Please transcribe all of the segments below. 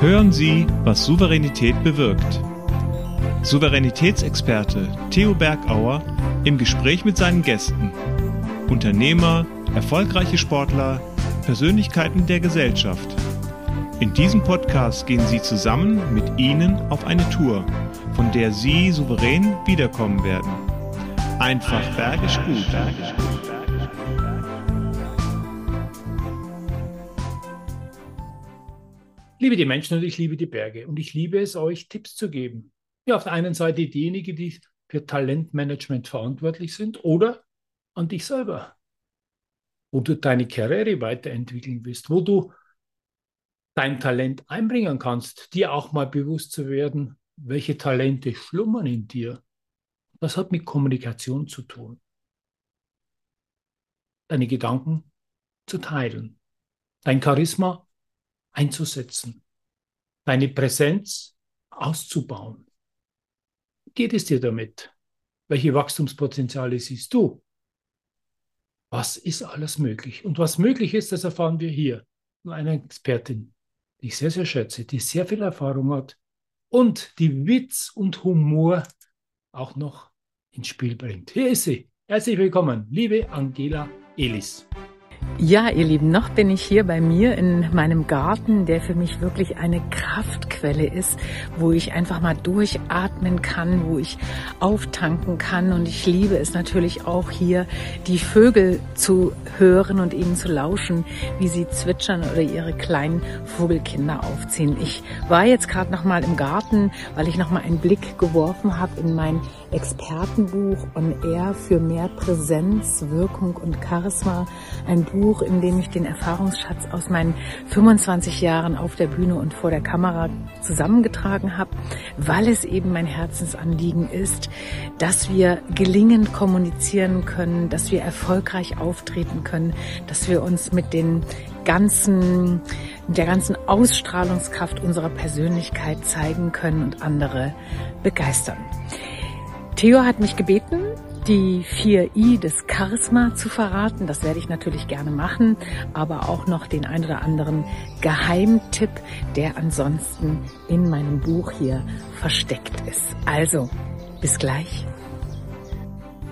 Hören Sie, was Souveränität bewirkt. Souveränitätsexperte Theo Bergauer im Gespräch mit seinen Gästen. Unternehmer, erfolgreiche Sportler, Persönlichkeiten der Gesellschaft. In diesem Podcast gehen Sie zusammen mit Ihnen auf eine Tour, von der Sie souverän wiederkommen werden. Einfach bergisch gut. Liebe die Menschen und ich liebe die Berge und ich liebe es, euch Tipps zu geben. Ja, auf der einen Seite diejenigen, die für Talentmanagement verantwortlich sind oder an dich selber, wo du deine Karriere weiterentwickeln willst, wo du dein Talent einbringen kannst, dir auch mal bewusst zu werden, welche Talente schlummern in dir. Das hat mit Kommunikation zu tun. Deine Gedanken zu teilen, dein Charisma einzusetzen, deine Präsenz auszubauen. Geht es dir damit? Welche Wachstumspotenziale siehst du? Was ist alles möglich? Und was möglich ist, das erfahren wir hier von einer Expertin, die ich sehr, sehr schätze, die sehr viel Erfahrung hat und die Witz und Humor auch noch ins Spiel bringt. Hier ist sie. Herzlich willkommen, liebe Angela Elis. Ja, ihr Lieben, noch bin ich hier bei mir in meinem Garten, der für mich wirklich eine Kraftquelle ist, wo ich einfach mal durchatmen kann, wo ich auftanken kann. Und ich liebe es natürlich auch hier, die Vögel zu hören und ihnen zu lauschen, wie sie zwitschern oder ihre kleinen Vogelkinder aufziehen. Ich war jetzt gerade noch mal im Garten, weil ich noch mal einen Blick geworfen habe in mein Expertenbuch On Air für mehr Präsenz, Wirkung und Charisma. Ein Buch, in dem ich den Erfahrungsschatz aus meinen 25 Jahren auf der Bühne und vor der Kamera zusammengetragen habe, weil es eben mein Herzensanliegen ist, dass wir gelingend kommunizieren können, dass wir erfolgreich auftreten können, dass wir uns mit den ganzen, der ganzen Ausstrahlungskraft unserer Persönlichkeit zeigen können und andere begeistern. Theo hat mich gebeten, die vier I des Charisma zu verraten. Das werde ich natürlich gerne machen, aber auch noch den ein oder anderen Geheimtipp, der ansonsten in meinem Buch hier versteckt ist. Also, bis gleich.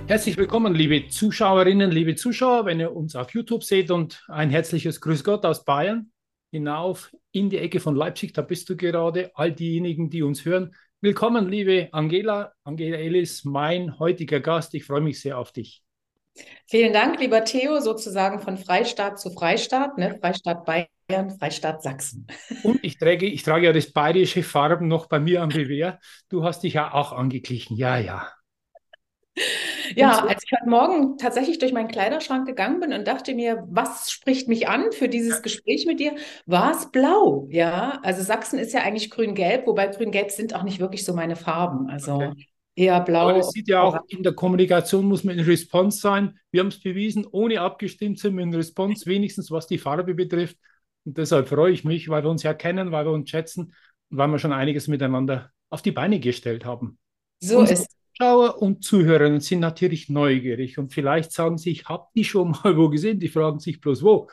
Herzlich willkommen, liebe Zuschauerinnen, liebe Zuschauer, wenn ihr uns auf YouTube seht und ein herzliches Grüß Gott aus Bayern hinauf in die Ecke von Leipzig, da bist du gerade. All diejenigen, die uns hören, Willkommen, liebe Angela, Angela Ellis, mein heutiger Gast. Ich freue mich sehr auf dich. Vielen Dank, lieber Theo, sozusagen von Freistaat zu Freistaat, ne? Freistaat Bayern, Freistaat Sachsen. Und ich trage, ich trage ja das bayerische Farben noch bei mir am Revers. Du hast dich ja auch angeglichen. Ja, ja. Ja, als ich heute Morgen tatsächlich durch meinen Kleiderschrank gegangen bin und dachte mir, was spricht mich an für dieses Gespräch mit dir, war es blau. Ja, also Sachsen ist ja eigentlich grün-gelb, wobei grün-gelb sind auch nicht wirklich so meine Farben. Also okay. eher blau. Aber es sieht ja auch, in der Kommunikation muss man in Response sein. Wir haben es bewiesen, ohne abgestimmt sind wir in Response, wenigstens was die Farbe betrifft. Und deshalb freue ich mich, weil wir uns ja kennen, weil wir uns schätzen und weil wir schon einiges miteinander auf die Beine gestellt haben. So ist Zuschauer und Zuhörerinnen sind natürlich neugierig und vielleicht sagen sie, ich habe die schon mal wo gesehen, die fragen sich bloß wo.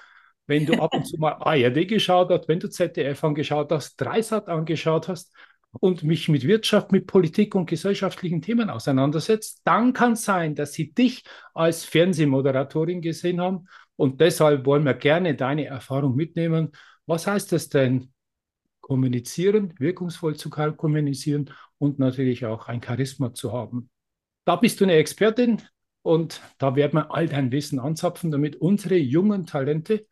Wenn du ab und zu mal ARD geschaut hast, wenn du ZDF angeschaut hast, Dreisat angeschaut hast und mich mit Wirtschaft, mit Politik und gesellschaftlichen Themen auseinandersetzt, dann kann es sein, dass sie dich als Fernsehmoderatorin gesehen haben und deshalb wollen wir gerne deine Erfahrung mitnehmen. Was heißt das denn? Kommunizieren, wirkungsvoll zu kommunizieren und natürlich auch ein Charisma zu haben. Da bist du eine Expertin und da werden wir all dein Wissen anzapfen, damit unsere jungen Talente,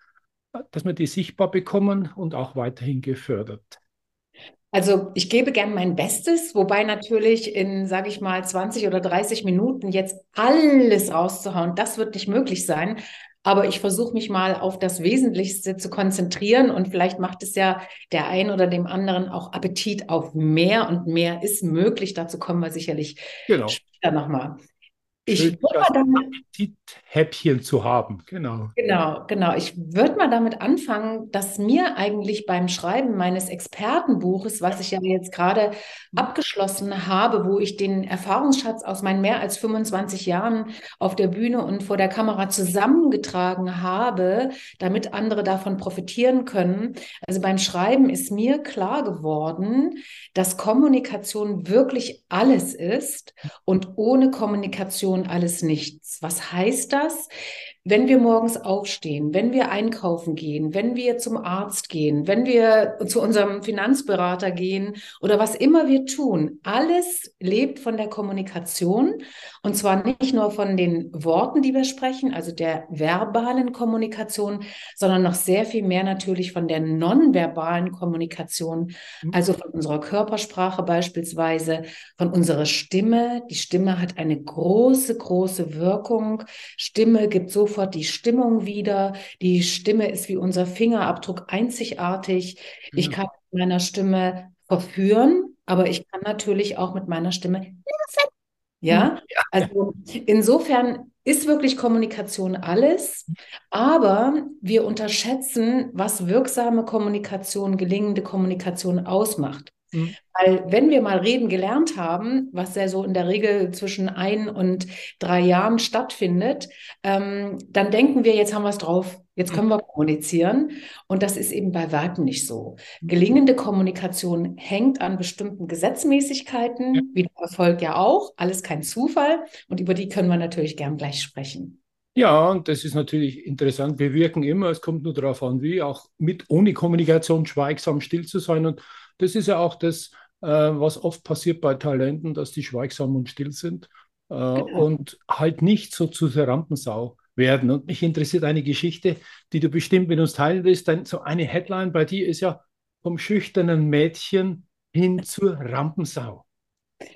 dass wir die sichtbar bekommen und auch weiterhin gefördert. Also ich gebe gern mein Bestes, wobei natürlich in, sage ich mal, 20 oder 30 Minuten jetzt alles rauszuhauen, das wird nicht möglich sein. Aber ich versuche mich mal auf das Wesentlichste zu konzentrieren und vielleicht macht es ja der einen oder dem anderen auch Appetit auf mehr und mehr ist möglich. Dazu kommen wir sicherlich genau. später nochmal. Ich Appetithäppchen zu haben. Genau. Genau, genau. Ich würde mal damit anfangen, dass mir eigentlich beim Schreiben meines Expertenbuches, was ich ja jetzt gerade abgeschlossen habe, wo ich den Erfahrungsschatz aus meinen mehr als 25 Jahren auf der Bühne und vor der Kamera zusammengetragen habe, damit andere davon profitieren können. Also beim Schreiben ist mir klar geworden, dass Kommunikation wirklich alles ist und ohne Kommunikation alles nichts. Was heißt das? Wenn wir morgens aufstehen, wenn wir einkaufen gehen, wenn wir zum Arzt gehen, wenn wir zu unserem Finanzberater gehen oder was immer wir tun, alles lebt von der Kommunikation und zwar nicht nur von den Worten, die wir sprechen, also der verbalen Kommunikation, sondern noch sehr viel mehr natürlich von der nonverbalen Kommunikation, mhm. also von unserer Körpersprache beispielsweise, von unserer Stimme. Die Stimme hat eine große, große Wirkung. Stimme gibt so sofort die Stimmung wieder. Die Stimme ist wie unser Fingerabdruck einzigartig. Ja. Ich kann mit meiner Stimme verführen, aber ich kann natürlich auch mit meiner Stimme ja, also insofern ist wirklich Kommunikation alles, aber wir unterschätzen, was wirksame Kommunikation, gelingende Kommunikation ausmacht. Mhm. Weil wenn wir mal reden gelernt haben, was ja so in der Regel zwischen ein und drei Jahren stattfindet, ähm, dann denken wir, jetzt haben wir es drauf, jetzt mhm. können wir kommunizieren. Und das ist eben bei Weitem nicht so. Mhm. Gelingende Kommunikation hängt an bestimmten Gesetzmäßigkeiten, ja. wie der Erfolg ja auch, alles kein Zufall. Und über die können wir natürlich gern gleich sprechen. Ja, und das ist natürlich interessant. Wir wirken immer, es kommt nur darauf an, wie, auch mit ohne Kommunikation schweigsam still zu sein. Und das ist ja auch das, äh, was oft passiert bei Talenten, dass die schweigsam und still sind äh, genau. und halt nicht so zu der Rampensau werden. Und mich interessiert eine Geschichte, die du bestimmt mit uns teilen willst. Denn so eine Headline bei dir ist ja vom schüchternen Mädchen hin zur Rampensau.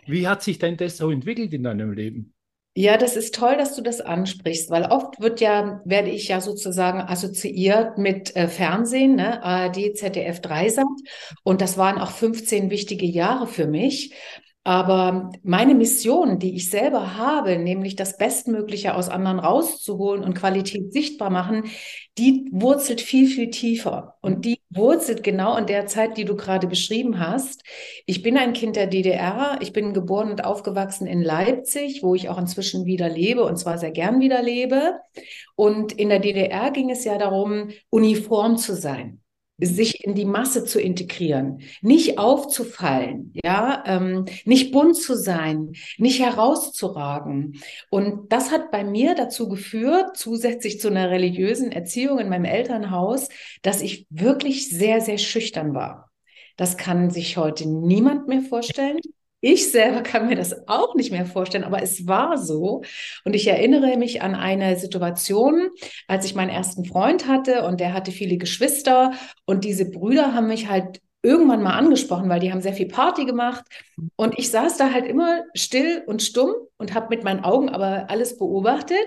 Wie hat sich denn das so entwickelt in deinem Leben? Ja, das ist toll, dass du das ansprichst, weil oft wird ja, werde ich ja sozusagen assoziiert mit äh, Fernsehen, ne? ARD, ZDF, Dreisat. Und das waren auch 15 wichtige Jahre für mich. Aber meine Mission, die ich selber habe, nämlich das Bestmögliche aus anderen rauszuholen und Qualität sichtbar machen, die wurzelt viel, viel tiefer. Und die wurzelt genau in der Zeit, die du gerade beschrieben hast. Ich bin ein Kind der DDR. Ich bin geboren und aufgewachsen in Leipzig, wo ich auch inzwischen wieder lebe und zwar sehr gern wieder lebe. Und in der DDR ging es ja darum, uniform zu sein sich in die Masse zu integrieren, nicht aufzufallen, ja, ähm, nicht bunt zu sein, nicht herauszuragen. Und das hat bei mir dazu geführt, zusätzlich zu einer religiösen Erziehung in meinem Elternhaus, dass ich wirklich sehr, sehr schüchtern war. Das kann sich heute niemand mehr vorstellen. Ich selber kann mir das auch nicht mehr vorstellen, aber es war so. Und ich erinnere mich an eine Situation, als ich meinen ersten Freund hatte und der hatte viele Geschwister und diese Brüder haben mich halt irgendwann mal angesprochen, weil die haben sehr viel Party gemacht und ich saß da halt immer still und stumm und habe mit meinen Augen aber alles beobachtet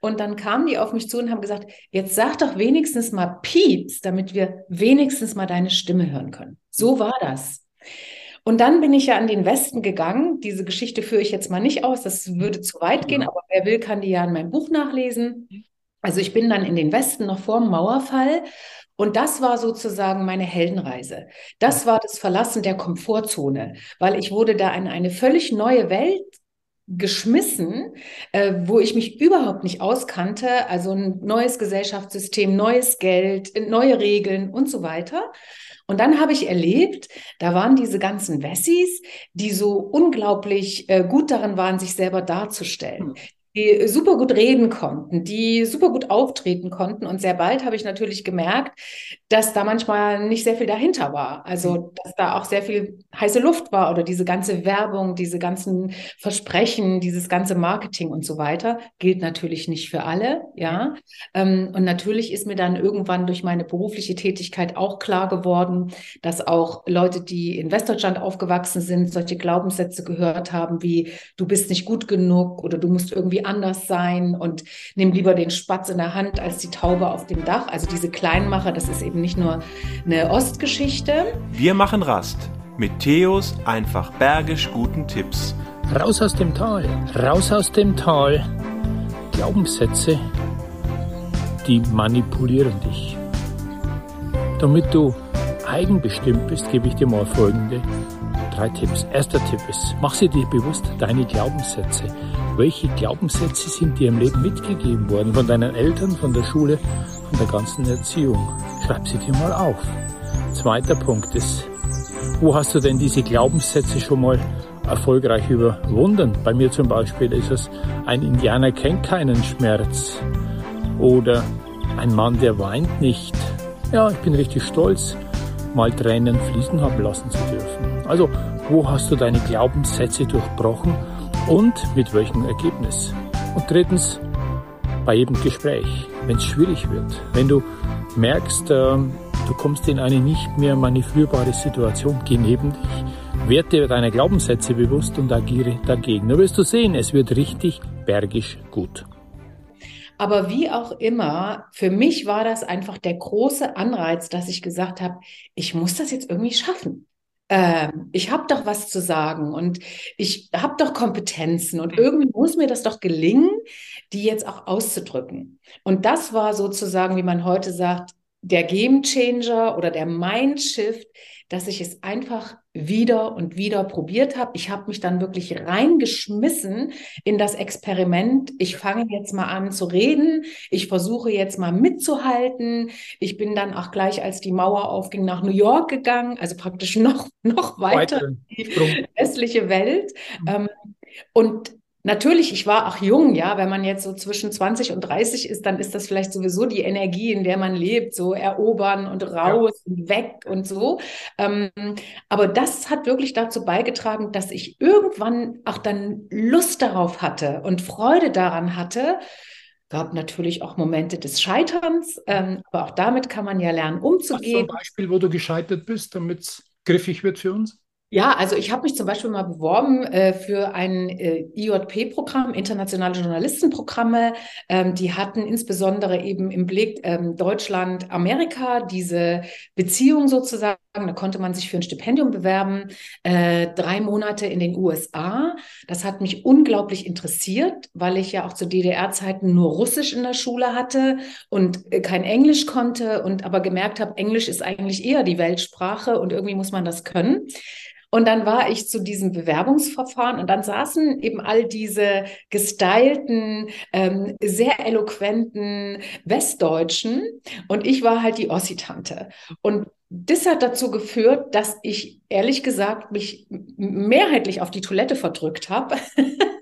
und dann kamen die auf mich zu und haben gesagt, jetzt sag doch wenigstens mal Pieps, damit wir wenigstens mal deine Stimme hören können. So war das. Und dann bin ich ja an den Westen gegangen. Diese Geschichte führe ich jetzt mal nicht aus, das würde zu weit gehen, aber wer will, kann die ja in meinem Buch nachlesen. Also ich bin dann in den Westen noch vor dem Mauerfall und das war sozusagen meine Heldenreise. Das war das Verlassen der Komfortzone, weil ich wurde da in eine völlig neue Welt geschmissen, äh, wo ich mich überhaupt nicht auskannte. Also ein neues Gesellschaftssystem, neues Geld, neue Regeln und so weiter. Und dann habe ich erlebt, da waren diese ganzen Wessis, die so unglaublich äh, gut darin waren, sich selber darzustellen. Die super gut reden konnten, die super gut auftreten konnten. Und sehr bald habe ich natürlich gemerkt, dass da manchmal nicht sehr viel dahinter war. Also, mhm. dass da auch sehr viel heiße Luft war oder diese ganze Werbung, diese ganzen Versprechen, dieses ganze Marketing und so weiter gilt natürlich nicht für alle. Ja. Ähm, und natürlich ist mir dann irgendwann durch meine berufliche Tätigkeit auch klar geworden, dass auch Leute, die in Westdeutschland aufgewachsen sind, solche Glaubenssätze gehört haben wie, du bist nicht gut genug oder du musst irgendwie anders sein und nimm lieber den Spatz in der Hand als die Taube auf dem Dach. Also diese Kleinmacher, das ist eben nicht nur eine Ostgeschichte. Wir machen Rast mit Theos einfach bergisch guten Tipps Raus aus dem Tal, raus aus dem Tal. Glaubenssätze, die manipulieren dich. Damit du eigenbestimmt bist, gebe ich dir mal folgende drei Tipps. Erster Tipp ist, mach sie dir bewusst, deine Glaubenssätze. Welche Glaubenssätze sind dir im Leben mitgegeben worden? Von deinen Eltern, von der Schule, von der ganzen Erziehung. Schreib sie dir mal auf. Zweiter Punkt ist, wo hast du denn diese Glaubenssätze schon mal erfolgreich überwunden? Bei mir zum Beispiel ist es, ein Indianer kennt keinen Schmerz. Oder ein Mann, der weint nicht. Ja, ich bin richtig stolz, mal Tränen fließen haben lassen zu dürfen. Also, wo hast du deine Glaubenssätze durchbrochen und mit welchem Ergebnis? Und drittens, bei jedem Gespräch, wenn es schwierig wird, wenn du merkst, äh, du kommst in eine nicht mehr manövrierbare Situation, geh neben dich, werd dir deiner Glaubenssätze bewusst und agiere dagegen. Da wirst du sehen, es wird richtig bergisch gut. Aber wie auch immer, für mich war das einfach der große Anreiz, dass ich gesagt habe, ich muss das jetzt irgendwie schaffen. Ähm, ich habe doch was zu sagen und ich habe doch Kompetenzen und irgendwie muss mir das doch gelingen, die jetzt auch auszudrücken. Und das war sozusagen, wie man heute sagt, der Game Changer oder der Mind Shift, dass ich es einfach wieder und wieder probiert habe. Ich habe mich dann wirklich reingeschmissen in das Experiment. Ich fange jetzt mal an zu reden. Ich versuche jetzt mal mitzuhalten. Ich bin dann auch gleich, als die Mauer aufging, nach New York gegangen, also praktisch noch, noch weiter in die westliche Welt. Mhm. Ähm, und Natürlich, ich war auch jung, ja. Wenn man jetzt so zwischen 20 und 30 ist, dann ist das vielleicht sowieso die Energie, in der man lebt, so erobern und raus ja. und weg und so. Ähm, aber das hat wirklich dazu beigetragen, dass ich irgendwann auch dann Lust darauf hatte und Freude daran hatte. Gab natürlich auch Momente des Scheiterns, ähm, aber auch damit kann man ja lernen, umzugehen. Du ein Beispiel, wo du gescheitert bist, damit es griffig wird für uns? Ja, also ich habe mich zum Beispiel mal beworben äh, für ein äh, IJP-Programm, internationale Journalistenprogramme. Ähm, die hatten insbesondere eben im Blick ähm, Deutschland, Amerika, diese Beziehung sozusagen. Da konnte man sich für ein Stipendium bewerben, äh, drei Monate in den USA. Das hat mich unglaublich interessiert, weil ich ja auch zu DDR-Zeiten nur Russisch in der Schule hatte und äh, kein Englisch konnte und aber gemerkt habe, Englisch ist eigentlich eher die Weltsprache und irgendwie muss man das können. Und dann war ich zu diesem Bewerbungsverfahren und dann saßen eben all diese gestylten, ähm, sehr eloquenten Westdeutschen und ich war halt die Ossi-Tante. Und das hat dazu geführt, dass ich ehrlich gesagt mich mehrheitlich auf die Toilette verdrückt habe.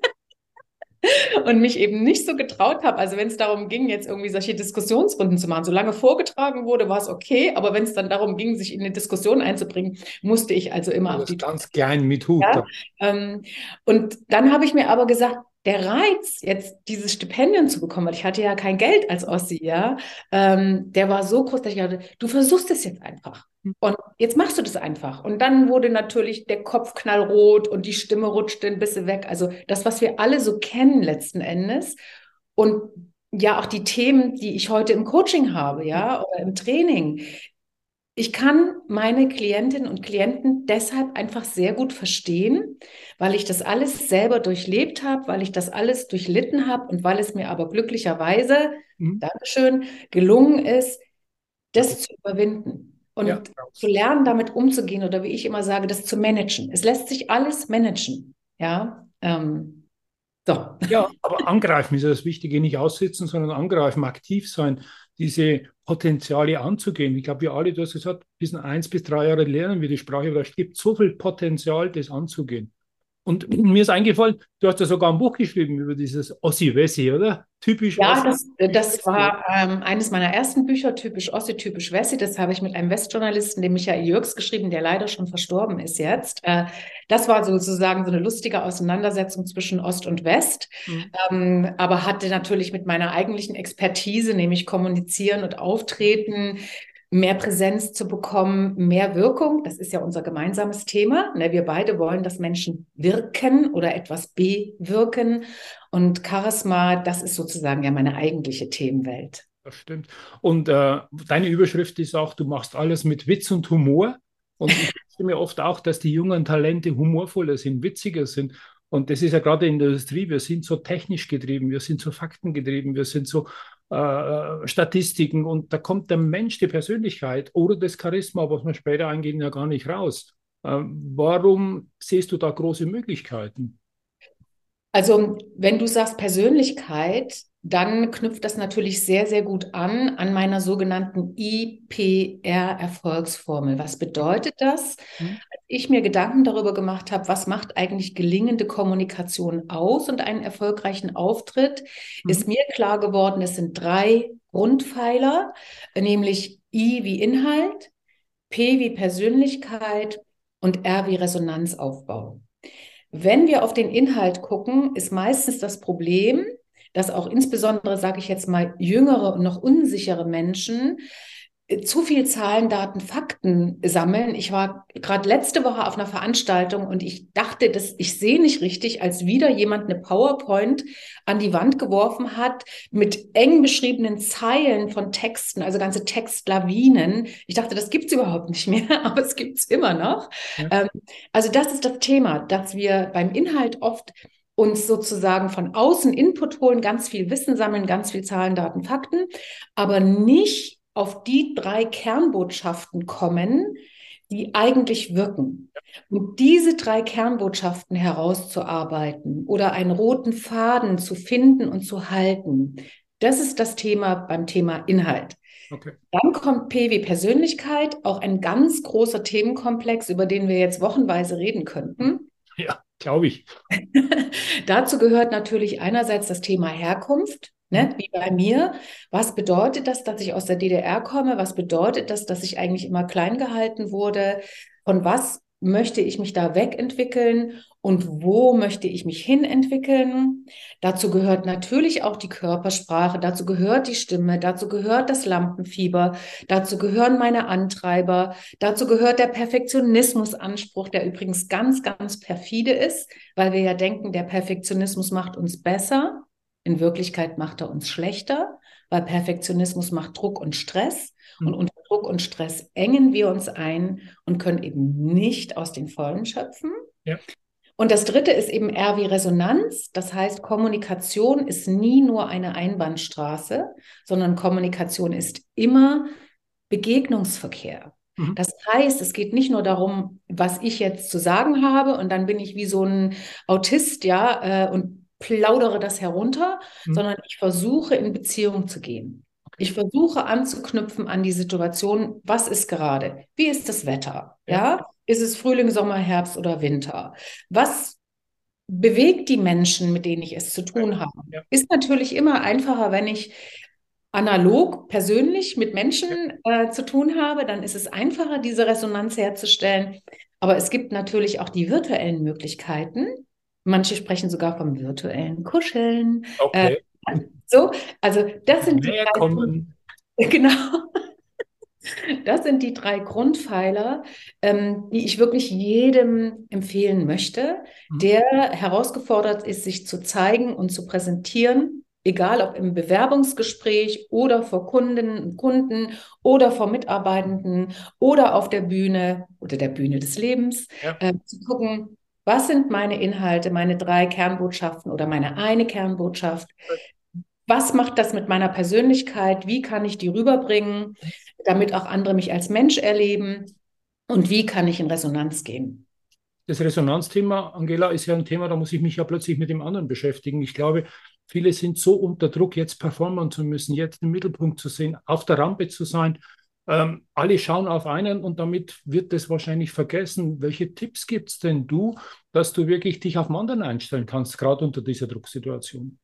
und mich eben nicht so getraut habe. Also wenn es darum ging, jetzt irgendwie solche Diskussionsrunden zu machen, solange vorgetragen wurde, war es okay. Aber wenn es dann darum ging, sich in eine Diskussion einzubringen, musste ich also immer also auf die ganz klein mit Hut. Ja? Ähm, und dann habe ich mir aber gesagt, der Reiz, jetzt dieses Stipendium zu bekommen, weil ich hatte ja kein Geld als Ossi, ja, ähm, der war so groß, dass ich dachte, du versuchst es jetzt einfach. Hm. Und jetzt machst du das einfach. Und dann wurde natürlich der Kopf knallrot und die Stimme rutschte ein bisschen weg. Also das, was wir alle so kennen letzten Endes. Und ja, auch die Themen, die ich heute im Coaching habe, ja, oder im Training, ich kann meine Klientinnen und Klienten deshalb einfach sehr gut verstehen, weil ich das alles selber durchlebt habe, weil ich das alles durchlitten habe und weil es mir aber glücklicherweise, mhm. Dankeschön, gelungen ist, das zu überwinden und ja. zu lernen, damit umzugehen oder wie ich immer sage, das zu managen. Es lässt sich alles managen. Ja, ähm, so. Ja, aber angreifen ist das Wichtige, nicht aussitzen, sondern angreifen, aktiv sein, diese Potenziale anzugehen. Ich glaube, wir alle, du hast gesagt, bis eins bis drei Jahre lernen wir die Sprache, aber es gibt so viel Potenzial, das anzugehen. Und mir ist eingefallen, du hast ja sogar ein Buch geschrieben über dieses Ossi-Wessi, oder? Typisch Ja, das, das war ähm, eines meiner ersten Bücher, typisch Ossi, typisch Wessi. Das habe ich mit einem Westjournalisten, dem Michael Jürgs, geschrieben, der leider schon verstorben ist jetzt. Äh, das war sozusagen so eine lustige Auseinandersetzung zwischen Ost und West, mhm. ähm, aber hatte natürlich mit meiner eigentlichen Expertise, nämlich kommunizieren und auftreten, mehr Präsenz zu bekommen, mehr Wirkung. Das ist ja unser gemeinsames Thema. Ne? Wir beide wollen, dass Menschen wirken oder etwas bewirken. Und Charisma, das ist sozusagen ja meine eigentliche Themenwelt. Das stimmt. Und äh, deine Überschrift ist auch, du machst alles mit Witz und Humor. Und ich finde mir oft auch, dass die jungen Talente humorvoller sind, witziger sind. Und das ist ja gerade in der Industrie, wir sind so technisch getrieben, wir sind so faktengetrieben, wir sind so äh, Statistiken und da kommt der Mensch, die Persönlichkeit oder das Charisma, was wir später eingehen, ja gar nicht raus. Äh, warum siehst du da große Möglichkeiten? Also, wenn du sagst Persönlichkeit, dann knüpft das natürlich sehr, sehr gut an an meiner sogenannten IPR-Erfolgsformel. Was bedeutet das? Mhm. Als ich mir Gedanken darüber gemacht habe, was macht eigentlich gelingende Kommunikation aus und einen erfolgreichen Auftritt, mhm. ist mir klar geworden, es sind drei Grundpfeiler, nämlich I wie Inhalt, P wie Persönlichkeit und R wie Resonanzaufbau. Wenn wir auf den Inhalt gucken, ist meistens das Problem, dass auch insbesondere, sage ich jetzt mal, jüngere und noch unsichere Menschen äh, zu viel Zahlen, Daten, Fakten sammeln. Ich war gerade letzte Woche auf einer Veranstaltung und ich dachte, dass ich sehe nicht richtig, als wieder jemand eine PowerPoint an die Wand geworfen hat mit eng beschriebenen Zeilen von Texten, also ganze Textlawinen. Ich dachte, das gibt es überhaupt nicht mehr, aber es gibt es immer noch. Ja. Ähm, also das ist das Thema, dass wir beim Inhalt oft uns sozusagen von außen Input holen, ganz viel Wissen sammeln, ganz viel Zahlen, Daten, Fakten, aber nicht auf die drei Kernbotschaften kommen, die eigentlich wirken. Und diese drei Kernbotschaften herauszuarbeiten oder einen roten Faden zu finden und zu halten, das ist das Thema beim Thema Inhalt. Okay. Dann kommt P wie Persönlichkeit, auch ein ganz großer Themenkomplex, über den wir jetzt wochenweise reden könnten. Ja. Glaube ich. Dazu gehört natürlich einerseits das Thema Herkunft, ne? Mhm. wie bei mir. Was bedeutet das, dass ich aus der DDR komme? Was bedeutet das, dass ich eigentlich immer klein gehalten wurde? Von was möchte ich mich da wegentwickeln und wo möchte ich mich hinentwickeln? Dazu gehört natürlich auch die Körpersprache, dazu gehört die Stimme, dazu gehört das Lampenfieber, dazu gehören meine Antreiber, dazu gehört der Perfektionismusanspruch, der übrigens ganz, ganz perfide ist, weil wir ja denken, der Perfektionismus macht uns besser. In Wirklichkeit macht er uns schlechter, weil Perfektionismus macht Druck und Stress. Und mhm. unter Druck und Stress engen wir uns ein und können eben nicht aus den Vollen schöpfen. Ja. Und das dritte ist eben R wie Resonanz. Das heißt, Kommunikation ist nie nur eine Einbahnstraße, sondern Kommunikation ist immer Begegnungsverkehr. Mhm. Das heißt, es geht nicht nur darum, was ich jetzt zu sagen habe und dann bin ich wie so ein Autist, ja, äh, und plaudere das herunter, mhm. sondern ich versuche in Beziehung zu gehen. Ich versuche anzuknüpfen an die Situation, was ist gerade? Wie ist das Wetter? Ja. Ist es Frühling, Sommer, Herbst oder Winter? Was bewegt die Menschen, mit denen ich es zu tun habe? Ist natürlich immer einfacher, wenn ich analog, persönlich mit Menschen äh, zu tun habe, dann ist es einfacher, diese Resonanz herzustellen. Aber es gibt natürlich auch die virtuellen Möglichkeiten. Manche sprechen sogar vom virtuellen Kuscheln. Okay. Äh, so, also das sind die drei, genau. Das sind die drei Grundpfeiler, ähm, die ich wirklich jedem empfehlen möchte, mhm. der herausgefordert ist, sich zu zeigen und zu präsentieren, egal ob im Bewerbungsgespräch oder vor Kunden und Kunden oder vor Mitarbeitenden oder auf der Bühne oder der Bühne des Lebens, ja. äh, zu gucken, was sind meine Inhalte, meine drei Kernbotschaften oder meine eine Kernbotschaft, was macht das mit meiner Persönlichkeit? Wie kann ich die rüberbringen, damit auch andere mich als Mensch erleben? Und wie kann ich in Resonanz gehen? Das Resonanzthema, Angela, ist ja ein Thema, da muss ich mich ja plötzlich mit dem anderen beschäftigen. Ich glaube, viele sind so unter Druck, jetzt performen zu müssen, jetzt im Mittelpunkt zu sehen, auf der Rampe zu sein. Ähm, alle schauen auf einen und damit wird das wahrscheinlich vergessen. Welche Tipps gibt es denn du, dass du wirklich dich auf den anderen einstellen kannst, gerade unter dieser Drucksituation?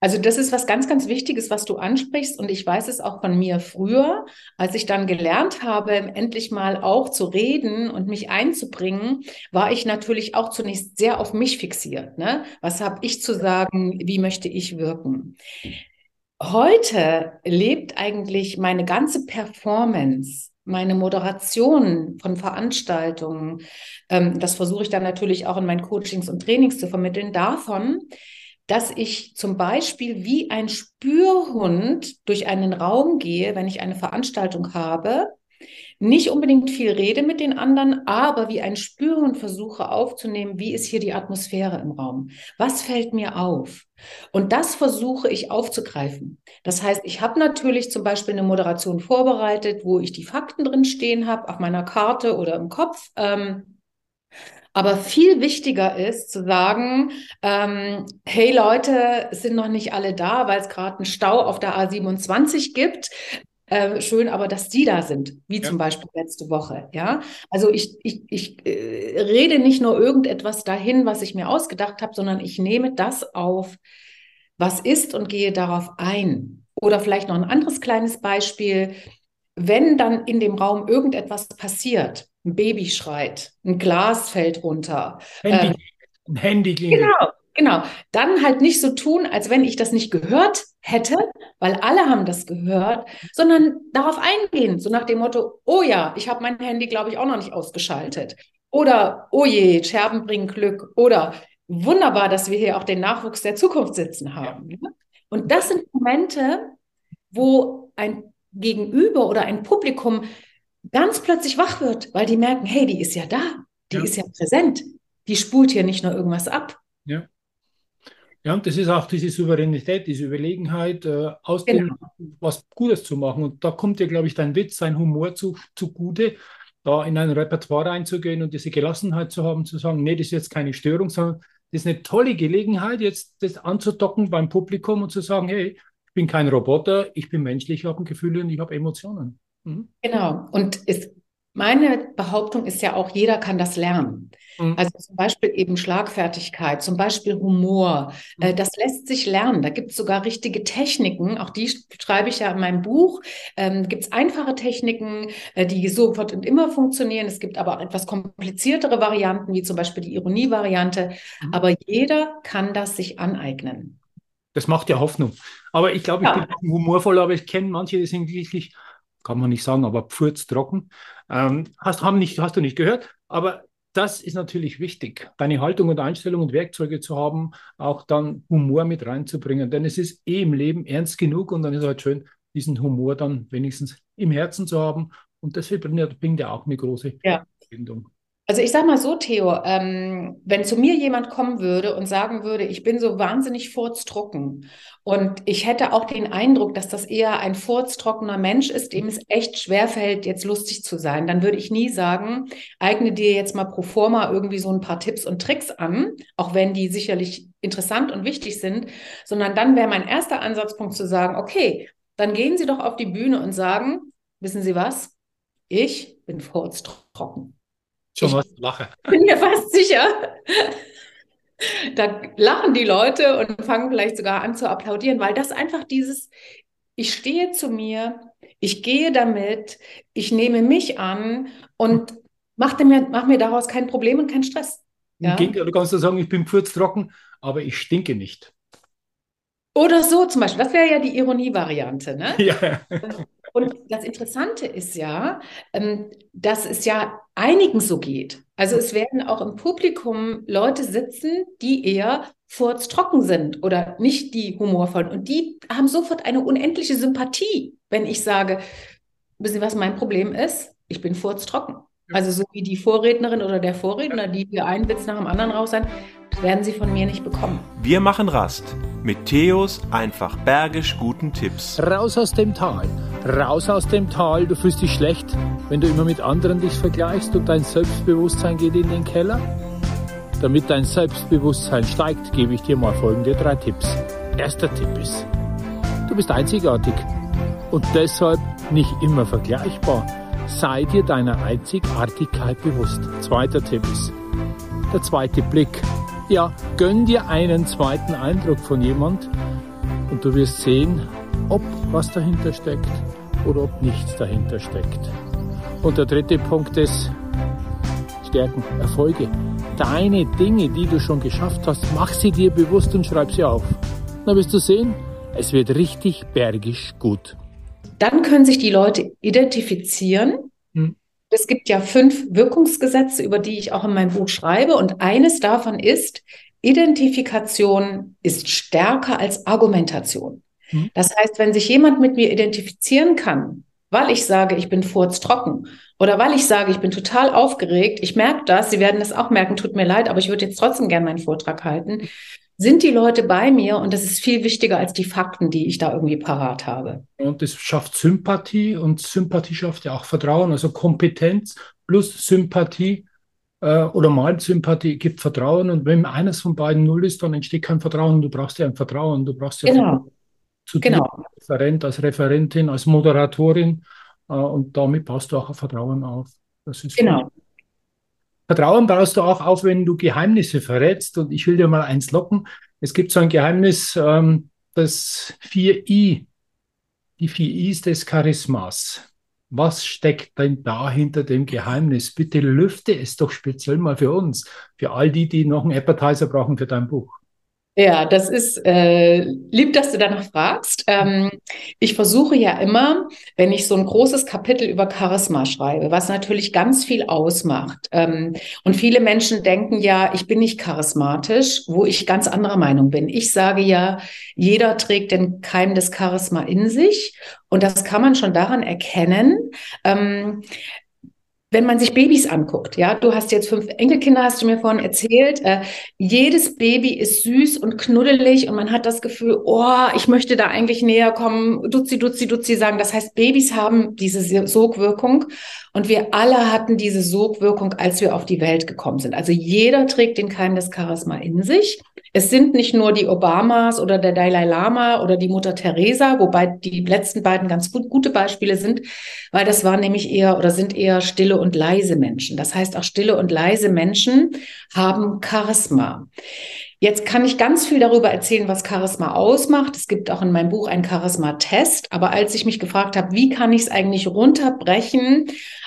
Also das ist was ganz, ganz Wichtiges, was du ansprichst. Und ich weiß es auch von mir früher, als ich dann gelernt habe, endlich mal auch zu reden und mich einzubringen, war ich natürlich auch zunächst sehr auf mich fixiert. Ne? Was habe ich zu sagen? Wie möchte ich wirken? Heute lebt eigentlich meine ganze Performance meine Moderation von Veranstaltungen, ähm, das versuche ich dann natürlich auch in meinen Coachings und Trainings zu vermitteln, davon, dass ich zum Beispiel wie ein Spürhund durch einen Raum gehe, wenn ich eine Veranstaltung habe nicht unbedingt viel rede mit den anderen, aber wie ein Spüren versuche aufzunehmen, wie ist hier die Atmosphäre im Raum? Was fällt mir auf? Und das versuche ich aufzugreifen. Das heißt, ich habe natürlich zum Beispiel eine Moderation vorbereitet, wo ich die Fakten drin stehen habe, auf meiner Karte oder im Kopf. Ähm, aber viel wichtiger ist zu sagen, ähm, hey Leute, es sind noch nicht alle da, weil es gerade einen Stau auf der A27 gibt. Äh, schön, aber dass die da sind, wie ja. zum Beispiel letzte Woche. Ja, also ich, ich, ich äh, rede nicht nur irgendetwas dahin, was ich mir ausgedacht habe, sondern ich nehme das auf, was ist und gehe darauf ein. Oder vielleicht noch ein anderes kleines Beispiel. Wenn dann in dem Raum irgendetwas passiert, ein Baby schreit, ein Glas fällt runter, Handy, äh, ein Handy klingelt. Genau, Genau, dann halt nicht so tun, als wenn ich das nicht gehört hätte, weil alle haben das gehört, sondern darauf eingehen, so nach dem Motto, oh ja, ich habe mein Handy, glaube ich, auch noch nicht ausgeschaltet. Oder, oh je, Scherben bringen Glück. Oder, wunderbar, dass wir hier auch den Nachwuchs der Zukunft sitzen haben. Ja. Und das sind Momente, wo ein Gegenüber oder ein Publikum ganz plötzlich wach wird, weil die merken, hey, die ist ja da, die ja. ist ja präsent, die spult hier nicht nur irgendwas ab. Ja. Ja, und das ist auch diese Souveränität, diese Überlegenheit, äh, aus genau. dem was Gutes zu machen. Und da kommt dir, glaube ich, dein Witz, dein Humor zu, zugute, da in ein Repertoire reinzugehen und diese Gelassenheit zu haben, zu sagen, nee, das ist jetzt keine Störung, sondern das ist eine tolle Gelegenheit, jetzt das anzudocken beim Publikum und zu sagen, hey, ich bin kein Roboter, ich bin menschlich, ich habe Gefühle und ich habe Emotionen. Mhm. Genau. Und es, meine Behauptung ist ja auch, jeder kann das lernen. Mhm. Also zum Beispiel eben Schlagfertigkeit, zum Beispiel Humor. Äh, mhm. das lässt sich lernen. Da gibt es sogar richtige Techniken. Auch die schreibe ich ja in meinem Buch. Ähm, gibt es einfache Techniken, äh, die sofort und immer funktionieren. Es gibt aber auch etwas kompliziertere Varianten, wie zum Beispiel die Ironie-Variante. Mhm. Aber jeder kann das sich aneignen. Das macht ja Hoffnung. Aber ich glaube, ich ja. bin humorvoll, aber ich kenne manche, die sind wirklich, kann man nicht sagen, aber pfurztrocken. Ähm, hast, haben nicht, hast du nicht gehört, aber das ist natürlich wichtig, deine Haltung und Einstellung und Werkzeuge zu haben, auch dann Humor mit reinzubringen. Denn es ist eh im Leben ernst genug und dann ist es halt schön, diesen Humor dann wenigstens im Herzen zu haben. Und deshalb bringt er auch eine große ja. Verbindung. Also ich sage mal so, Theo, ähm, wenn zu mir jemand kommen würde und sagen würde, ich bin so wahnsinnig furztrocken und ich hätte auch den Eindruck, dass das eher ein furztrockener Mensch ist, dem es echt schwerfällt, jetzt lustig zu sein, dann würde ich nie sagen, eigne dir jetzt mal pro forma irgendwie so ein paar Tipps und Tricks an, auch wenn die sicherlich interessant und wichtig sind, sondern dann wäre mein erster Ansatzpunkt zu sagen, okay, dann gehen Sie doch auf die Bühne und sagen, wissen Sie was? Ich bin furztrocken. Schon was lache. Bin mir fast sicher. Da lachen die Leute und fangen vielleicht sogar an zu applaudieren, weil das einfach dieses, ich stehe zu mir, ich gehe damit, ich nehme mich an und mache mir, mach mir daraus kein Problem und keinen Stress. Ja? Du kannst ja sagen, ich bin trocken, aber ich stinke nicht. Oder so zum Beispiel. Das wäre ja die Ironie-Variante. Ne? Ja. Und das Interessante ist ja, ähm, dass es ja einigen so geht. Also es werden auch im Publikum Leute sitzen, die eher furztrocken sind oder nicht die humorvollen. Und die haben sofort eine unendliche Sympathie, wenn ich sage, wissen Sie, was mein Problem ist? Ich bin furztrocken. Also so wie die Vorrednerin oder der Vorredner, die hier einen Witz nach dem anderen raus sein, werden sie von mir nicht bekommen. Wir machen Rast mit Theos einfach bergisch guten Tipps. Raus aus dem Tal, raus aus dem Tal. Du fühlst dich schlecht, wenn du immer mit anderen dich vergleichst und dein Selbstbewusstsein geht in den Keller. Damit dein Selbstbewusstsein steigt, gebe ich dir mal folgende drei Tipps. Erster Tipp ist, du bist einzigartig und deshalb nicht immer vergleichbar. Sei dir deiner Einzigartigkeit bewusst. Zweiter Tipp ist, der zweite Blick. Ja, gönn dir einen zweiten Eindruck von jemand und du wirst sehen, ob was dahinter steckt oder ob nichts dahinter steckt. Und der dritte Punkt ist Stärken, Erfolge. Deine Dinge, die du schon geschafft hast, mach sie dir bewusst und schreib sie auf. Dann wirst du sehen, es wird richtig bergisch gut. Dann können sich die Leute identifizieren. Es gibt ja fünf Wirkungsgesetze, über die ich auch in meinem Buch schreibe. Und eines davon ist, Identifikation ist stärker als Argumentation. Hm. Das heißt, wenn sich jemand mit mir identifizieren kann, weil ich sage, ich bin furztrocken oder weil ich sage, ich bin total aufgeregt, ich merke das, Sie werden es auch merken, tut mir leid, aber ich würde jetzt trotzdem gerne meinen Vortrag halten, sind die Leute bei mir und das ist viel wichtiger als die Fakten, die ich da irgendwie parat habe. Und das schafft Sympathie und Sympathie schafft ja auch Vertrauen, also Kompetenz plus Sympathie äh, oder mal Sympathie gibt Vertrauen und wenn eines von beiden null ist, dann entsteht kein Vertrauen. Du brauchst ja ein Vertrauen, du brauchst ja genau. zu genau. dir als Referent, als Referentin, als Moderatorin äh, und damit baust du auch Vertrauen auf. Das ist genau. Gut. Vertrauen baust du auch auf, wenn du Geheimnisse verrätst. Und ich will dir mal eins locken. Es gibt so ein Geheimnis, ähm, das 4i, die 4 I's des Charismas. Was steckt denn da hinter dem Geheimnis? Bitte lüfte es doch speziell mal für uns, für all die, die noch einen Appetizer brauchen für dein Buch. Ja, das ist äh, lieb, dass du danach fragst. Ähm, ich versuche ja immer, wenn ich so ein großes Kapitel über Charisma schreibe, was natürlich ganz viel ausmacht. Ähm, und viele Menschen denken ja, ich bin nicht charismatisch, wo ich ganz anderer Meinung bin. Ich sage ja, jeder trägt den Keim des Charisma in sich. Und das kann man schon daran erkennen, ähm, wenn man sich Babys anguckt, ja, du hast jetzt fünf Enkelkinder, hast du mir vorhin erzählt, äh, jedes Baby ist süß und knuddelig und man hat das Gefühl, oh, ich möchte da eigentlich näher kommen, dutzi, dutzi, dutzi sagen. Das heißt, Babys haben diese Sogwirkung und wir alle hatten diese Sogwirkung, als wir auf die Welt gekommen sind. Also jeder trägt den Keim des Charisma in sich. Es sind nicht nur die Obamas oder der Dalai Lama oder die Mutter Teresa, wobei die letzten beiden ganz gut, gute Beispiele sind, weil das waren nämlich eher oder sind eher stille und leise Menschen. Das heißt, auch stille und leise Menschen haben Charisma. Jetzt kann ich ganz viel darüber erzählen, was Charisma ausmacht. Es gibt auch in meinem Buch einen Charisma-Test. Aber als ich mich gefragt habe, wie kann ich es eigentlich runterbrechen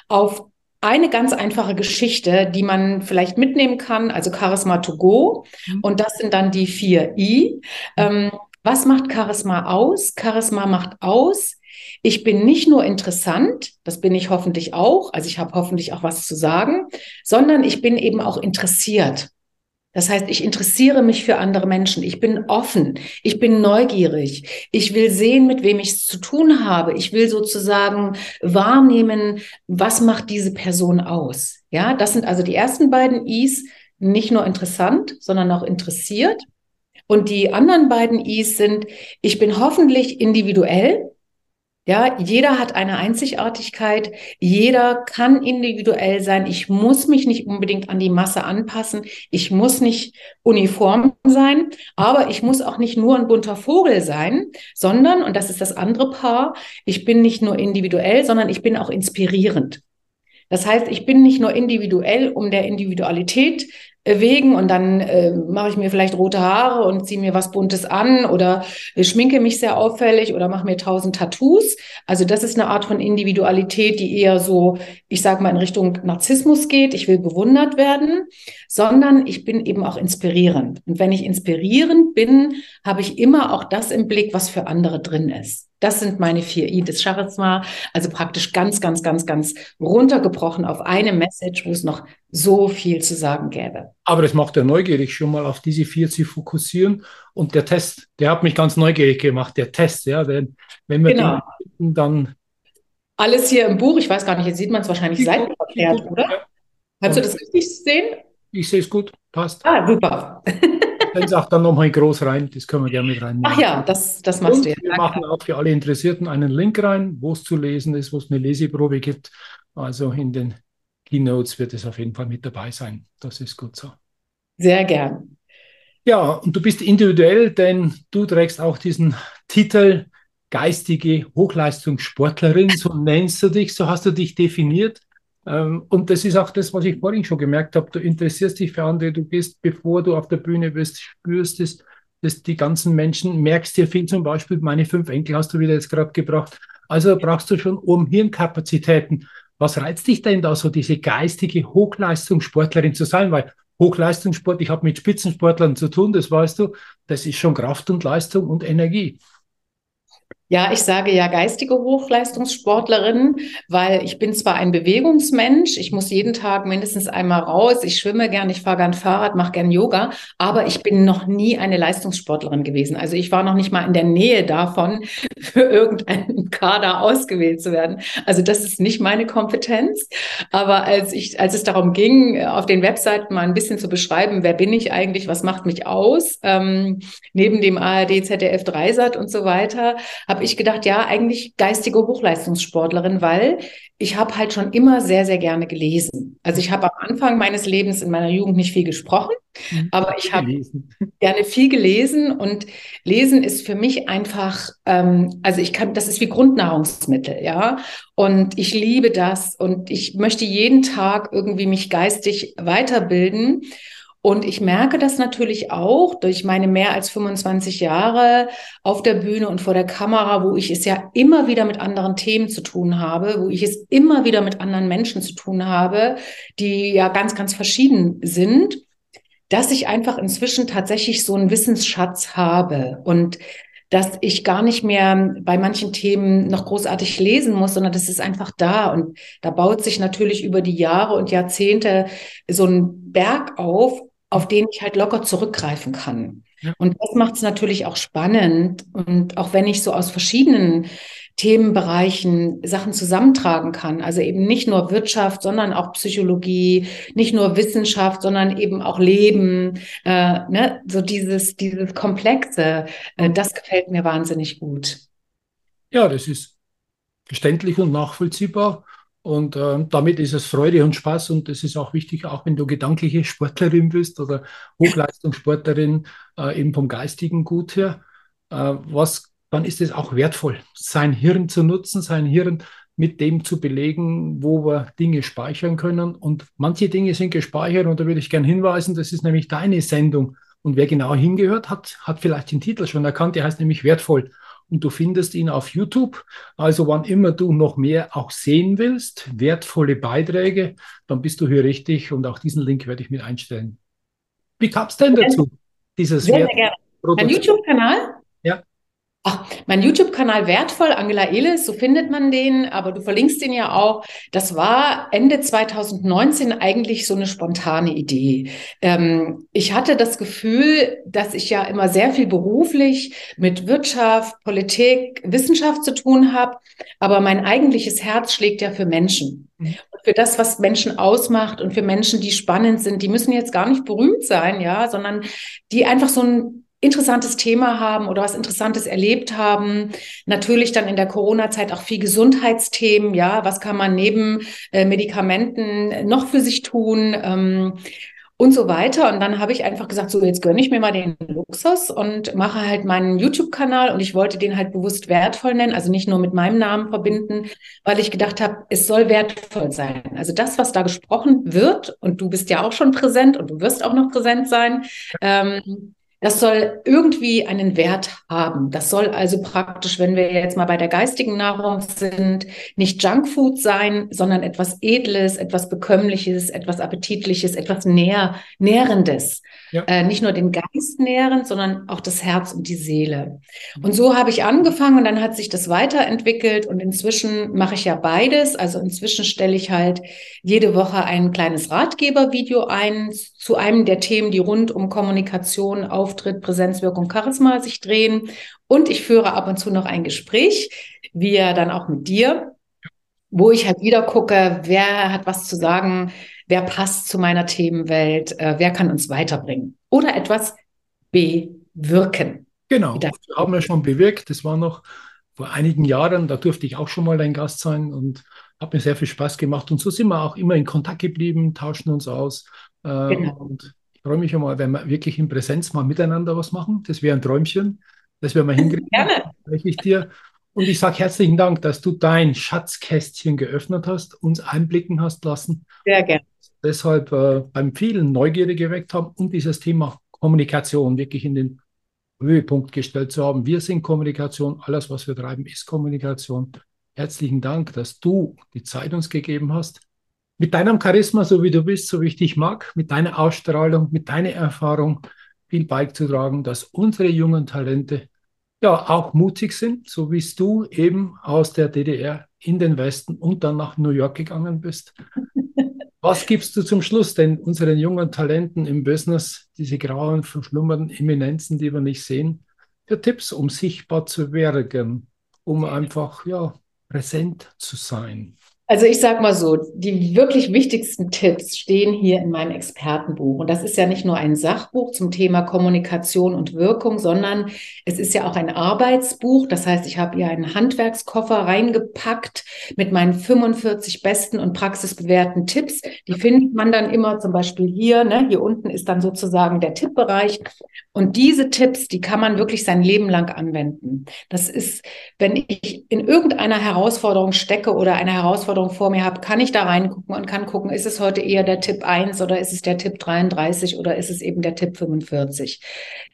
auf eine ganz einfache Geschichte, die man vielleicht mitnehmen kann, also Charisma to go. Mhm. Und das sind dann die vier I. Ähm, was macht Charisma aus? Charisma macht aus, ich bin nicht nur interessant, das bin ich hoffentlich auch, also ich habe hoffentlich auch was zu sagen, sondern ich bin eben auch interessiert. Das heißt, ich interessiere mich für andere Menschen. Ich bin offen. Ich bin neugierig. Ich will sehen, mit wem ich es zu tun habe. Ich will sozusagen wahrnehmen, was macht diese Person aus. Ja, das sind also die ersten beiden Is. Nicht nur interessant, sondern auch interessiert. Und die anderen beiden Is sind, ich bin hoffentlich individuell. Ja, jeder hat eine Einzigartigkeit, jeder kann individuell sein. Ich muss mich nicht unbedingt an die Masse anpassen. Ich muss nicht uniform sein, aber ich muss auch nicht nur ein bunter Vogel sein, sondern, und das ist das andere Paar, ich bin nicht nur individuell, sondern ich bin auch inspirierend. Das heißt, ich bin nicht nur individuell um der Individualität wegen und dann äh, mache ich mir vielleicht rote Haare und ziehe mir was Buntes an oder schminke mich sehr auffällig oder mache mir tausend Tattoos. Also das ist eine Art von Individualität, die eher so, ich sage mal, in Richtung Narzissmus geht. Ich will bewundert werden, sondern ich bin eben auch inspirierend. Und wenn ich inspirierend bin, habe ich immer auch das im Blick, was für andere drin ist. Das sind meine vier I des Charisma. Also praktisch ganz, ganz, ganz, ganz runtergebrochen auf eine Message, wo es noch so viel zu sagen gäbe. Aber das macht ja neugierig, schon mal auf diese vier zu fokussieren. Und der Test, der hat mich ganz neugierig gemacht, der Test, ja. Denn wenn wir genau. den dann. Alles hier im Buch, ich weiß gar nicht, jetzt sieht man es wahrscheinlich seitenverkehrt, oder? Ja. Kannst du das richtig sehen? Ich sehe es gut, passt. Ah, super. Dann sag dann nochmal groß rein, das können wir gerne mit reinnehmen. Ach ja, das, das machst Und du ja. Wir machen auch für alle Interessierten einen Link rein, wo es zu lesen ist, wo es eine Leseprobe gibt. Also in den Keynotes wird es auf jeden Fall mit dabei sein. Das ist gut so. Sehr gern. Ja, und du bist individuell, denn du trägst auch diesen Titel geistige Hochleistungssportlerin, so nennst du dich, so hast du dich definiert. Ähm, und das ist auch das, was ich vorhin schon gemerkt habe. Du interessierst dich für andere, du bist, bevor du auf der Bühne bist, spürst es, dass die ganzen Menschen, merkst dir viel zum Beispiel, meine fünf Enkel hast du wieder jetzt gerade gebracht. Also brauchst du schon um Hirnkapazitäten. Was reizt dich denn da so, diese geistige Hochleistungssportlerin zu sein? Weil Hochleistungssport, ich habe mit Spitzensportlern zu tun, das weißt du, das ist schon Kraft und Leistung und Energie. Ja, ich sage ja geistige Hochleistungssportlerin, weil ich bin zwar ein Bewegungsmensch, ich muss jeden Tag mindestens einmal raus, ich schwimme gern, ich fahre gern Fahrrad, mache gern Yoga, aber ich bin noch nie eine Leistungssportlerin gewesen. Also ich war noch nicht mal in der Nähe davon, für irgendeinen Kader ausgewählt zu werden. Also das ist nicht meine Kompetenz. Aber als ich, als es darum ging, auf den Webseiten mal ein bisschen zu beschreiben, wer bin ich eigentlich, was macht mich aus, ähm, neben dem ARD, ZDF, Dreisat und so weiter, habe habe ich gedacht, ja, eigentlich geistige Hochleistungssportlerin, weil ich habe halt schon immer sehr, sehr gerne gelesen. Also ich habe am Anfang meines Lebens in meiner Jugend nicht viel gesprochen, mhm. aber ich habe gerne viel gelesen und Lesen ist für mich einfach, ähm, also ich kann, das ist wie Grundnahrungsmittel, ja. Und ich liebe das und ich möchte jeden Tag irgendwie mich geistig weiterbilden. Und ich merke das natürlich auch durch meine mehr als 25 Jahre auf der Bühne und vor der Kamera, wo ich es ja immer wieder mit anderen Themen zu tun habe, wo ich es immer wieder mit anderen Menschen zu tun habe, die ja ganz, ganz verschieden sind, dass ich einfach inzwischen tatsächlich so einen Wissensschatz habe und dass ich gar nicht mehr bei manchen Themen noch großartig lesen muss, sondern das ist einfach da. Und da baut sich natürlich über die Jahre und Jahrzehnte so ein Berg auf auf den ich halt locker zurückgreifen kann. Und das macht es natürlich auch spannend. Und auch wenn ich so aus verschiedenen Themenbereichen Sachen zusammentragen kann, also eben nicht nur Wirtschaft, sondern auch Psychologie, nicht nur Wissenschaft, sondern eben auch Leben, äh, ne? so dieses, dieses Komplexe, äh, das gefällt mir wahnsinnig gut. Ja, das ist verständlich und nachvollziehbar. Und äh, damit ist es Freude und Spaß und das ist auch wichtig, auch wenn du gedankliche Sportlerin bist oder Hochleistungssportlerin, äh, eben vom geistigen Gut her. Äh, was, dann ist es auch wertvoll, sein Hirn zu nutzen, sein Hirn mit dem zu belegen, wo wir Dinge speichern können. Und manche Dinge sind gespeichert und da würde ich gerne hinweisen, das ist nämlich deine Sendung. Und wer genau hingehört hat, hat vielleicht den Titel schon erkannt, der heißt nämlich wertvoll und du findest ihn auf YouTube. Also wann immer du noch mehr auch sehen willst, wertvolle Beiträge, dann bist du hier richtig und auch diesen Link werde ich mit einstellen. Wie kam es denn dazu? Dieses sehr, sehr gerne. Ein YouTube-Kanal? Ach, mein YouTube-Kanal Wertvoll, Angela Elis, so findet man den, aber du verlinkst den ja auch. Das war Ende 2019 eigentlich so eine spontane Idee. Ähm, ich hatte das Gefühl, dass ich ja immer sehr viel beruflich mit Wirtschaft, Politik, Wissenschaft zu tun habe, aber mein eigentliches Herz schlägt ja für Menschen. Mhm. Für das, was Menschen ausmacht und für Menschen, die spannend sind, die müssen jetzt gar nicht berühmt sein, ja, sondern die einfach so ein interessantes Thema haben oder was Interessantes erlebt haben. Natürlich dann in der Corona-Zeit auch viel Gesundheitsthemen. Ja, was kann man neben äh, Medikamenten noch für sich tun? Ähm, und so weiter. Und dann habe ich einfach gesagt, so jetzt gönne ich mir mal den Luxus und mache halt meinen YouTube-Kanal und ich wollte den halt bewusst wertvoll nennen, also nicht nur mit meinem Namen verbinden, weil ich gedacht habe, es soll wertvoll sein. Also das, was da gesprochen wird, und du bist ja auch schon präsent und du wirst auch noch präsent sein, ähm, das soll irgendwie einen Wert haben. Das soll also praktisch, wenn wir jetzt mal bei der geistigen Nahrung sind, nicht Junkfood sein, sondern etwas Edles, etwas Bekömmliches, etwas Appetitliches, etwas Nähr Nährendes. Ja. Äh, nicht nur den Geist nähren, sondern auch das Herz und die Seele. Und so habe ich angefangen und dann hat sich das weiterentwickelt und inzwischen mache ich ja beides. Also inzwischen stelle ich halt jede Woche ein kleines Ratgebervideo ein zu einem der Themen, die rund um Kommunikation, Auftritt, Präsenzwirkung, Charisma sich drehen. Und ich führe ab und zu noch ein Gespräch, wie dann auch mit dir, wo ich halt wieder gucke, wer hat was zu sagen, wer passt zu meiner Themenwelt, äh, wer kann uns weiterbringen oder etwas bewirken. Genau, das haben wir schon bewirkt. Das war noch vor einigen Jahren, da durfte ich auch schon mal ein Gast sein und hat mir sehr viel Spaß gemacht. Und so sind wir auch immer in Kontakt geblieben, tauschen uns aus. Äh, genau. Und ich freue mich schon mal, wenn wir wirklich in Präsenz mal miteinander was machen. Das wäre ein Träumchen. Das werden wir hinkriegen. Gerne. Ich dir. Und ich sage herzlichen Dank, dass du dein Schatzkästchen geöffnet hast, uns einblicken hast lassen. Sehr gerne deshalb äh, beim vielen Neugierde geweckt haben und dieses Thema Kommunikation wirklich in den Höhepunkt gestellt zu haben. Wir sind Kommunikation, alles, was wir treiben, ist Kommunikation. Herzlichen Dank, dass du die Zeit uns gegeben hast. Mit deinem Charisma, so wie du bist, so wie ich dich mag, mit deiner Ausstrahlung, mit deiner Erfahrung viel beizutragen, dass unsere jungen Talente ja auch mutig sind, so wie du eben aus der DDR in den Westen und dann nach New York gegangen bist. Was gibst du zum Schluss denn unseren jungen Talenten im Business, diese grauen, verschlummernden Eminenzen, die wir nicht sehen, für Tipps, um sichtbar zu werden, um einfach ja, präsent zu sein? Also ich sage mal so, die wirklich wichtigsten Tipps stehen hier in meinem Expertenbuch. Und das ist ja nicht nur ein Sachbuch zum Thema Kommunikation und Wirkung, sondern es ist ja auch ein Arbeitsbuch. Das heißt, ich habe hier einen Handwerkskoffer reingepackt mit meinen 45 besten und praxisbewährten Tipps. Die findet man dann immer zum Beispiel hier. Ne? Hier unten ist dann sozusagen der Tippbereich. Und diese Tipps, die kann man wirklich sein Leben lang anwenden. Das ist, wenn ich in irgendeiner Herausforderung stecke oder eine Herausforderung vor mir habe, kann ich da reingucken und kann gucken, ist es heute eher der Tipp 1 oder ist es der Tipp 33 oder ist es eben der Tipp 45?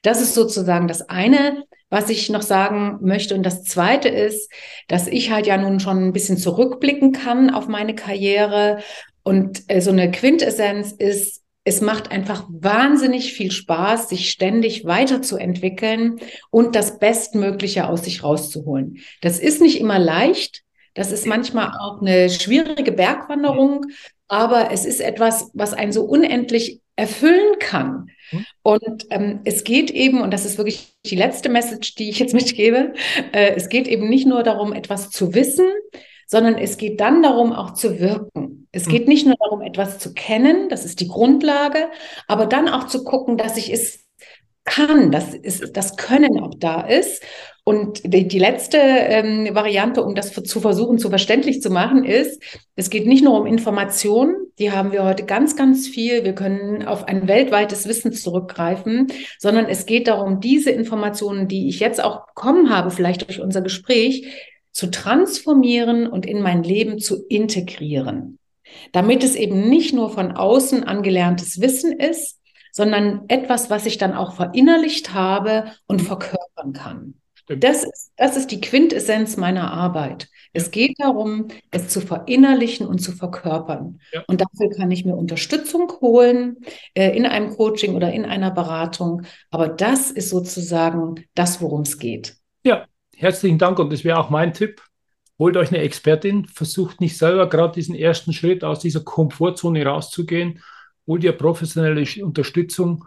Das ist sozusagen das eine, was ich noch sagen möchte. Und das zweite ist, dass ich halt ja nun schon ein bisschen zurückblicken kann auf meine Karriere. Und äh, so eine Quintessenz ist, es macht einfach wahnsinnig viel Spaß, sich ständig weiterzuentwickeln und das Bestmögliche aus sich rauszuholen. Das ist nicht immer leicht, das ist manchmal auch eine schwierige Bergwanderung, aber es ist etwas, was einen so unendlich erfüllen kann. Hm. Und ähm, es geht eben, und das ist wirklich die letzte Message, die ich jetzt mitgebe, äh, es geht eben nicht nur darum, etwas zu wissen, sondern es geht dann darum, auch zu wirken. Es geht nicht nur darum, etwas zu kennen, das ist die Grundlage, aber dann auch zu gucken, dass ich es kann, dass ist, das Können auch da ist. Und die, die letzte ähm, Variante, um das zu versuchen, zu verständlich zu machen, ist, es geht nicht nur um Informationen, die haben wir heute ganz, ganz viel. Wir können auf ein weltweites Wissen zurückgreifen, sondern es geht darum, diese Informationen, die ich jetzt auch bekommen habe, vielleicht durch unser Gespräch, zu transformieren und in mein Leben zu integrieren. Damit es eben nicht nur von außen angelerntes Wissen ist, sondern etwas, was ich dann auch verinnerlicht habe und mhm. verkörpern kann. Das ist, das ist die Quintessenz meiner Arbeit. Es geht darum, es zu verinnerlichen und zu verkörpern. Ja. Und dafür kann ich mir Unterstützung holen äh, in einem Coaching oder in einer Beratung. Aber das ist sozusagen das, worum es geht. Ja, herzlichen Dank. Und das wäre auch mein Tipp. Holt euch eine Expertin, versucht nicht selber gerade diesen ersten Schritt aus dieser Komfortzone rauszugehen holt ihr professionelle Unterstützung.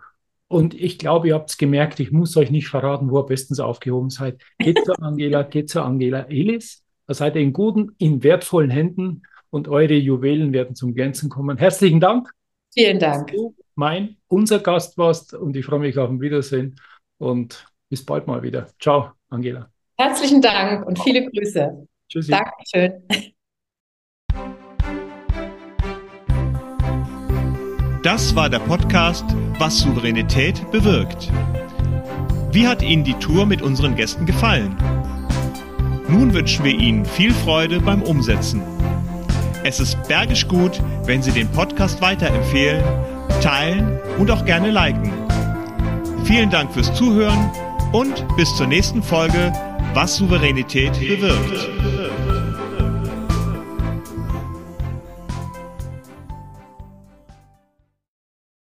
Und ich glaube, ihr habt es gemerkt, ich muss euch nicht verraten, wo ihr bestens aufgehoben seid. Geht zu Angela, geht zu Angela Elis. Da seid ihr in guten, in wertvollen Händen und eure Juwelen werden zum Glänzen kommen. Herzlichen Dank. Vielen Dank. Dass du mein, unser Gast warst und ich freue mich auf ein Wiedersehen und bis bald mal wieder. Ciao, Angela. Herzlichen Dank und viele Grüße. Tschüssi. Dankeschön. Das war der Podcast Was Souveränität bewirkt. Wie hat Ihnen die Tour mit unseren Gästen gefallen? Nun wünschen wir Ihnen viel Freude beim Umsetzen. Es ist bergisch gut, wenn Sie den Podcast weiterempfehlen, teilen und auch gerne liken. Vielen Dank fürs Zuhören und bis zur nächsten Folge Was Souveränität bewirkt.